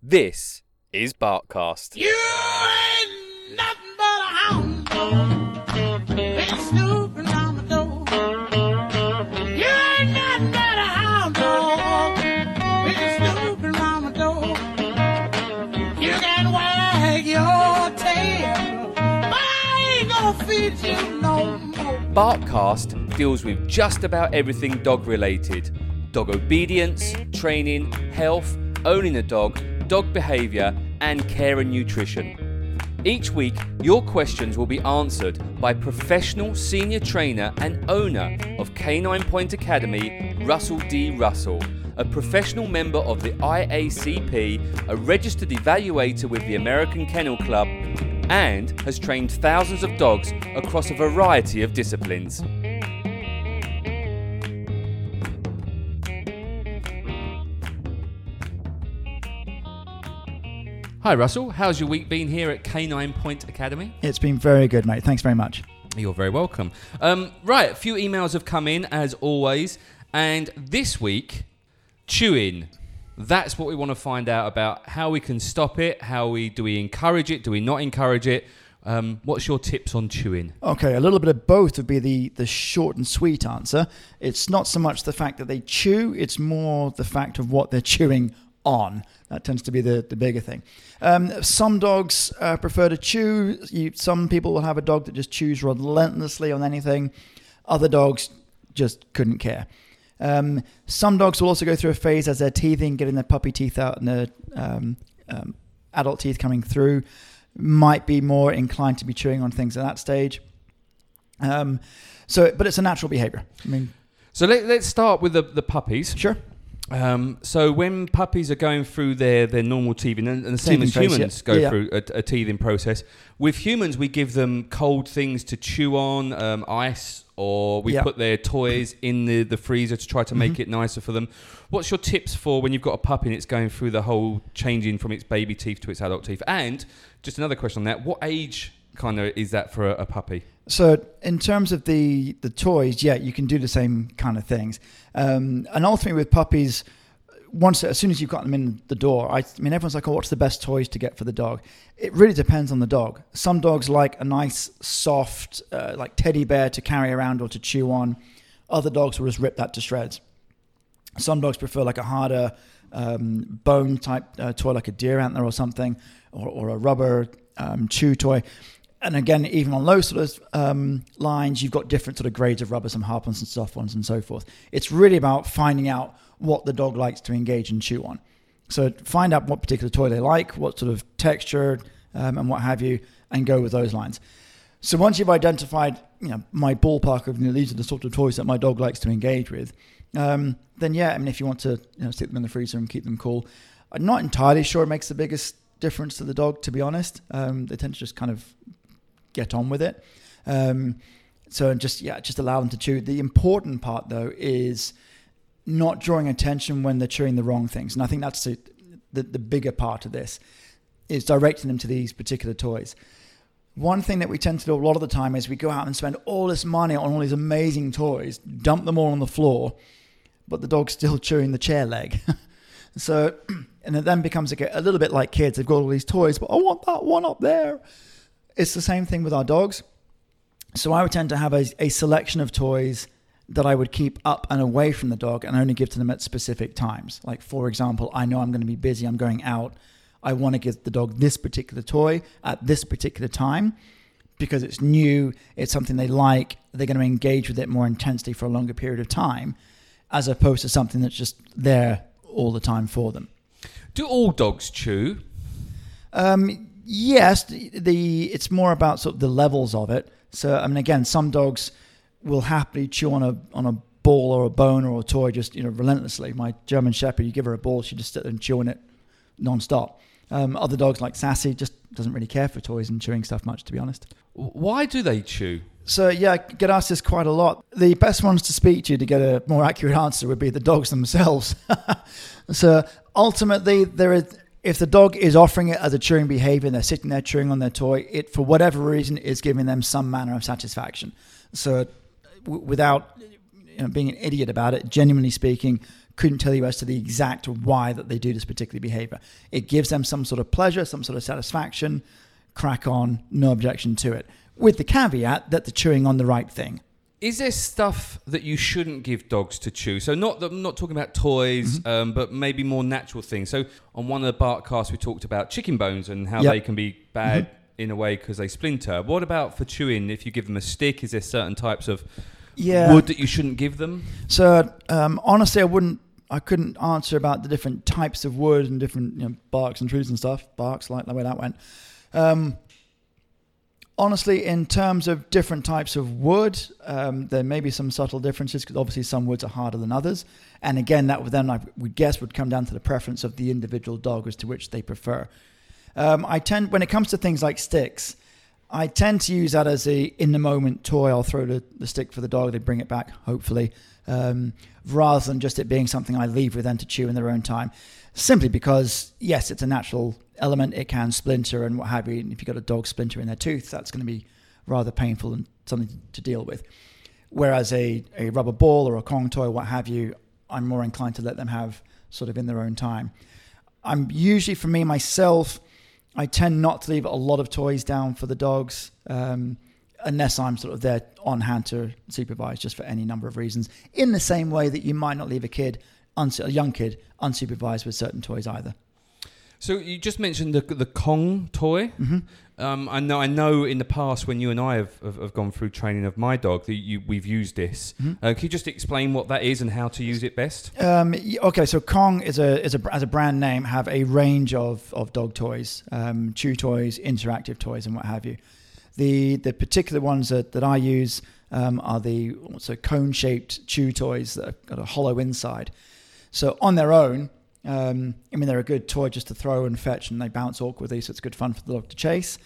This is Barkcast. You ain't nothing but a hound dog. Been snooping on my door. You ain't nothing but a hound dog. Been snooping on my door. You can wag your tail, but I ain't gonna feed you no more. Barkcast deals with just about everything dog related dog obedience, training, health, owning a dog, dog behaviour, and care and nutrition. Each week, your questions will be answered by professional senior trainer and owner of Canine Point Academy, Russell D. Russell, a professional member of the IACP, a registered evaluator with the American Kennel Club, and has trained thousands of dogs across a variety of disciplines. Hi, Russell. How's your week been here at Canine Point Academy? It's been very good, mate. Thanks very much. You're very welcome. Um, right, a few emails have come in as always, and this week, chewing. That's what we want to find out about how we can stop it. How we do we encourage it? Do we not encourage it? Um, what's your tips on chewing? Okay, a little bit of both would be the, the short and sweet answer. It's not so much the fact that they chew, it's more the fact of what they're chewing on. That tends to be the, the bigger thing. Um, some dogs uh, prefer to chew. You, some people will have a dog that just chews relentlessly on anything. Other dogs just couldn't care. Um, some dogs will also go through a phase as they're teething, getting their puppy teeth out and their um, um, adult teeth coming through, might be more inclined to be chewing on things at that stage. Um, so, but it's a natural behavior. I mean, So let, let's start with the, the puppies. sure. Um, so when puppies are going through their, their normal teething, and, and the same Teething as humans yeah. go Yeah. through a, a teething process, with humans we give them cold things to chew on, um, ice, or we Yeah. put their toys in the, the freezer to try to make it nicer for them. What's your tips for when you've got a puppy and it's going through the whole changing from its baby teeth to its adult teeth? And just another question on that: what age kind of is that for a, a puppy? So in terms of the the toys, yeah, you can do the same kind of things. Um, and ultimately with puppies, once as soon as you've got them in the door, I, I mean everyone's like, "Oh, what's the best toys to get for the dog?" It really depends on the dog. Some dogs like a nice, soft, uh, like teddy bear to carry around or to chew on. Other dogs will just rip that to shreds. Some dogs prefer like a harder um, bone type uh, toy, like a deer antler or something, or, or a rubber um, chew toy. And again, even on those sort of um, lines, you've got different sort of grades of rubber, some hard ones and soft ones, and so forth. It's really about finding out what the dog likes to engage and chew on. So find out what particular toy they like, what sort of texture, um, and what have you, and go with those lines. So once you've identified, you know, my ballpark of you know, these are the sort of toys that my dog likes to engage with, um, then yeah, I mean, if you want to you know, stick them in the freezer and keep them cool, I'm not entirely sure it makes the biggest difference to the dog. To be honest, um, they tend to just kind of get on with it. Um, so just yeah, just allow them to chew. The important part though is not drawing attention when they're chewing the wrong things, and I think that's the, the, the bigger part of this is directing them to these particular toys. One thing that we tend to do a lot of the time is we go out and spend all this money on all these amazing toys, dump them all on the floor, but the dog's still chewing the chair leg. so, and it then becomes a, a little bit like kids. They've got all these toys, but I want that one up there. It's the same thing with our dogs. So I would tend to have a, a selection of toys that I would keep up and away from the dog and only give to them at specific times. Like, for example, I know I'm going to be busy, I'm going out. I want to give the dog this particular toy at this particular time because it's new, it's something they like, they're going to engage with it more intensely for a longer period of time, as opposed to something that's just there all the time for them. Do all dogs chew? Um, yes, the, the it's more about sort of the levels of it. So I mean, again, some dogs will happily chew on a on a ball or a bone or a toy just you know relentlessly. My German Shepherd, you give her a ball, she just sit there and chew on it non-stop. Um, other dogs like Sassy just doesn't really care for toys and chewing stuff much, to be honest. Why do they chew? So yeah, I get asked this quite a lot. The best ones to speak to to get a more accurate answer would be the dogs themselves. so ultimately, there is if the dog is offering it as a chewing behavior, and they're sitting there chewing on their toy, it for whatever reason is giving them some manner of satisfaction. So w- without you know, being an idiot about it, genuinely speaking, couldn't tell you as to the exact why that they do this particular behavior. It gives them some sort of pleasure, some sort of satisfaction. Crack on, no objection to it. With the caveat that they're chewing on the right thing. Is there stuff that you shouldn't give dogs to chew? So not I'm not talking about toys, Mm-hmm. um, but maybe more natural things. So on one of the Bark casts, we talked about chicken bones and how Yep. they can be bad in a way because they splinter. What about for chewing? If you give them a stick, is there certain types of Yeah. wood that you shouldn't give them? So um, honestly, I wouldn't. I couldn't answer about the different types of wood and different you know, barks and trees and stuff. Barks, like the way that went. Um, honestly, in terms of different types of wood, um, there may be some subtle differences because obviously some woods are harder than others. And again, that would then I would guess would come down to the preference of the individual dog as to which they prefer. Um, I tend when it comes to things like sticks. I tend to use that as a in the moment toy. I'll throw the, the stick for the dog. They bring it back, hopefully, um, rather than just it being something I leave with them to chew in their own time. Simply because, yes, it's a natural element. It can splinter and what have you. And if you've got a dog splinter in their tooth, that's going to be rather painful and something to deal with. Whereas a, a rubber ball or a Kong toy, what have you, I'm more inclined to let them have sort of in their own time. I'm usually, for me myself, I tend not to leave a lot of toys down for the dogs um, unless I'm sort of there on hand to supervise, just for any number of reasons. In the same way that you might not leave a kid, a young kid, unsupervised with certain toys either. So you just mentioned the the Kong toy. Mm-hmm. Um, I know. I know. In the past, when you and I have, have, have gone through training of my dog, that you, we've used this. Mm-hmm. Uh, can you just explain what that is and how to use it best? Um, okay, so Kong is a is a as a brand name have a range of of dog toys, um, chew toys, interactive toys, and what have you. The the particular ones that, that I use um, are the so cone shaped chew toys that have got a hollow inside. So on their own, um, I mean they're a good toy just to throw and fetch, and they bounce awkwardly, so it's good fun for the dog to chase.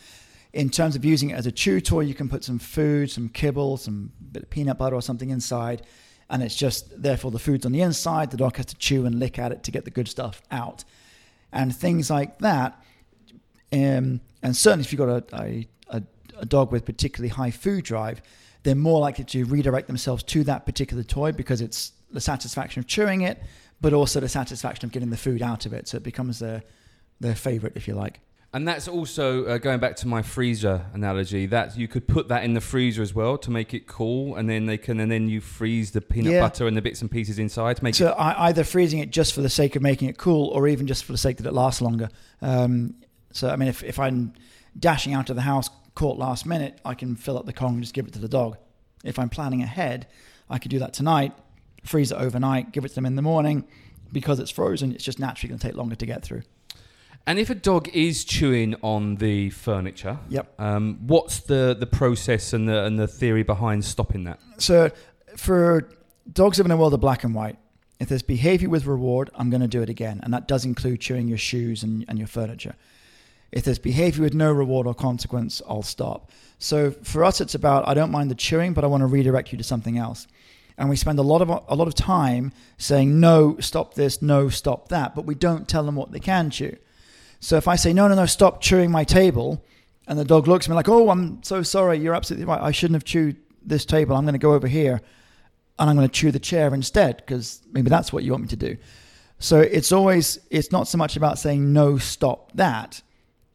In terms of using it as a chew toy, you can put some food, some kibble, some bit of peanut butter or something inside, and it's just therefore the food's on the inside. The dog has to chew and lick at it to get the good stuff out, and things like that. Um, and certainly, if you've got a, a, a, a dog with particularly high food drive, they're more likely to redirect themselves to that particular toy because it's the satisfaction of chewing it, but also the satisfaction of getting the food out of it. So it becomes their their favorite, if you like. And that's also uh, going back to my freezer analogy. That you could put that in the freezer as well to make it cool, and then they can, and then you freeze the peanut Yeah. butter and the bits and pieces inside to make So it. I, either freezing it just for the sake of making it cool, or even just for the sake that it lasts longer. Um, so I mean, if if I'm dashing out of the house, caught last minute, I can fill up the Kong and just give it to the dog. If I'm planning ahead, I could do that tonight, freeze it overnight, give it to them in the morning. Because it's frozen, it's just naturally going to take longer to get through. And if a dog is chewing on the furniture, Yep. um, what's the the process and the and the theory behind stopping that? So for dogs live in a world of black and white. If there's behavior with reward, I'm going to do it again. And that does include chewing your shoes and, and your furniture. If there's behavior with no reward or consequence, I'll stop. So for us, it's about I don't mind the chewing, but I want to redirect you to something else. And we spend a lot of a lot of time saying no, stop this, no, stop that, but we don't tell them what they can chew. So if I say no, no, no, stop chewing my table, and the dog looks at me like, oh, I'm so sorry, you're absolutely right. I shouldn't have chewed this table. I'm going to go over here, and I'm going to chew the chair instead because maybe that's what you want me to do. So it's always it's not so much about saying no, stop that.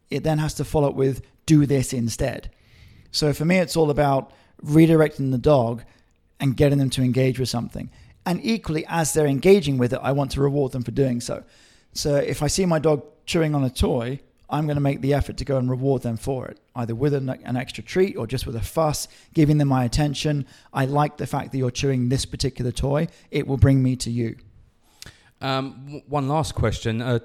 It then has to follow up with do this instead. So for me, it's all about redirecting the dog and getting them to engage with something. And equally, as they're engaging with it, I want to reward them for doing so. So if I see my dog chewing on a toy, I'm going to make the effort to go and reward them for it, either with an, an extra treat or just with a fuss, giving them my attention. I like the fact that you're chewing this particular toy. It will bring me to you. Um, one last question: uh,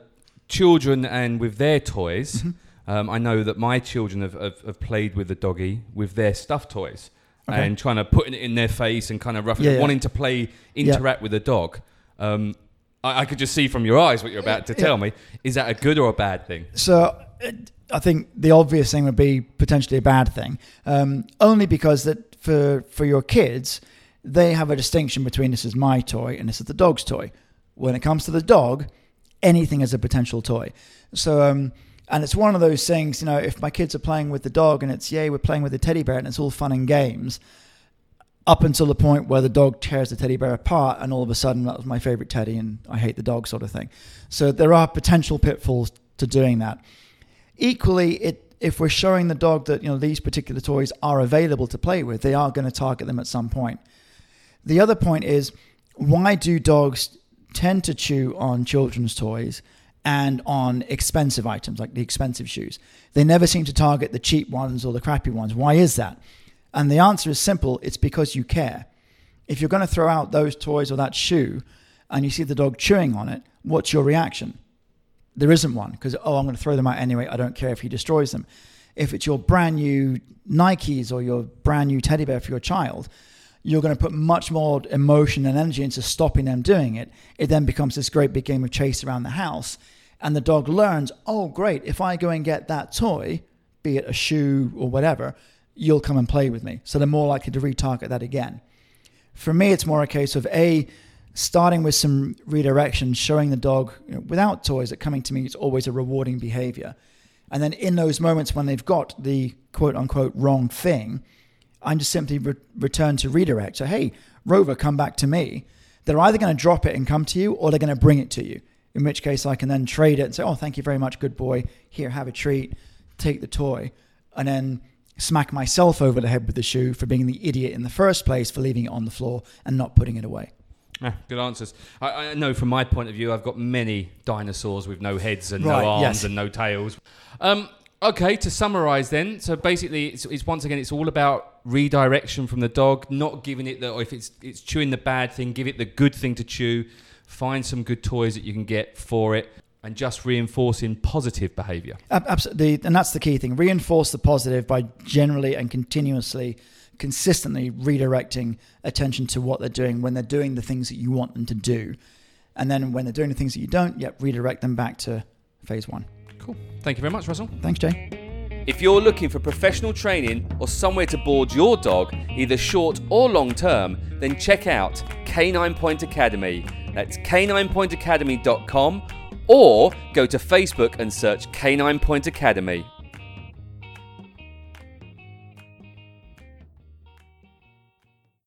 Children and with their toys, Mm-hmm. um, I know that my children have, have, have played with the doggy with their stuffed toys Okay. and trying to putting it in their face and kind of roughly Yeah, yeah. wanting to play, interact with the dog. Um, I, I could just see from your eyes what you're about to Yeah. tell me. Is that a good or a bad thing? So I think the obvious thing would be potentially a bad thing, um, only because that for for your kids, they have a distinction between this is my toy and this is the dog's toy. When it comes to the dog, anything is a potential toy. So um, and it's one of those things, you know, if my kids are playing with the dog and it's yay, we're playing with the teddy bear and it's all fun and games. up until the point where the dog tears the teddy bear apart, and all of a sudden that was my favorite teddy, and I hate the dog, sort of thing. So there are potential pitfalls to doing that. Equally, it if we're showing the dog that you know these particular toys are available to play with, they are going to target them at some point. The other point is why do dogs tend to chew on children's toys and on expensive items like the expensive shoes? They never seem to target the cheap ones or the crappy ones. Why is that? And the answer is simple it's because you care. If you're going to throw out those toys or that shoe and you see the dog chewing on it, what's your reaction? There isn't one because, oh, I'm going to throw them out anyway. I don't care if he destroys them. If it's your brand new Nikes or your brand new teddy bear for your child, you're going to put much more emotion and energy into stopping them doing it. It then becomes this great big game of chase around the house. And the dog learns, oh, great, if I go and get that toy, be it a shoe or whatever, you'll come and play with me. So they're more likely to retarget that again. For me, it's more a case of A, starting with some redirection, showing the dog you know, without toys that coming to me is always a rewarding behavior. And then in those moments when they've got the quote unquote wrong thing, I'm just simply re- return to redirect. So, hey, Rover, come back to me. They're either going to drop it and come to you or they're going to bring it to you. In which case, I can then trade it and say, oh, thank you very much, good boy. Here, have a treat. Take the toy. And then smack myself over the head with the shoe for being the idiot in the first place for leaving it on the floor and not putting it away. Yeah, good answers. I, I, know from my point of view, I've got many dinosaurs with no heads and Right, no arms yes. and no tails. Um, okay, to summarise then, so basically, it's, it's once again, it's all about redirection from the dog, not giving it the, or if it's it's chewing the bad thing, give it the good thing to chew. Find some good toys that you can get for it, and just reinforcing positive behaviour. Absolutely, and that's the key thing. Reinforce the positive by generally and continuously, consistently redirecting attention to what they're doing when they're doing the things that you want them to do, and then when they're doing the things that you don't, yep, redirect them back to phase one. Cool. Thank you very much, Russell. Thanks, Jay. If you're looking for professional training or somewhere to board your dog, either short or long term, then check out Canine Point Academy. That's caninepointacademy.com or go to Facebook and search Canine Point Academy.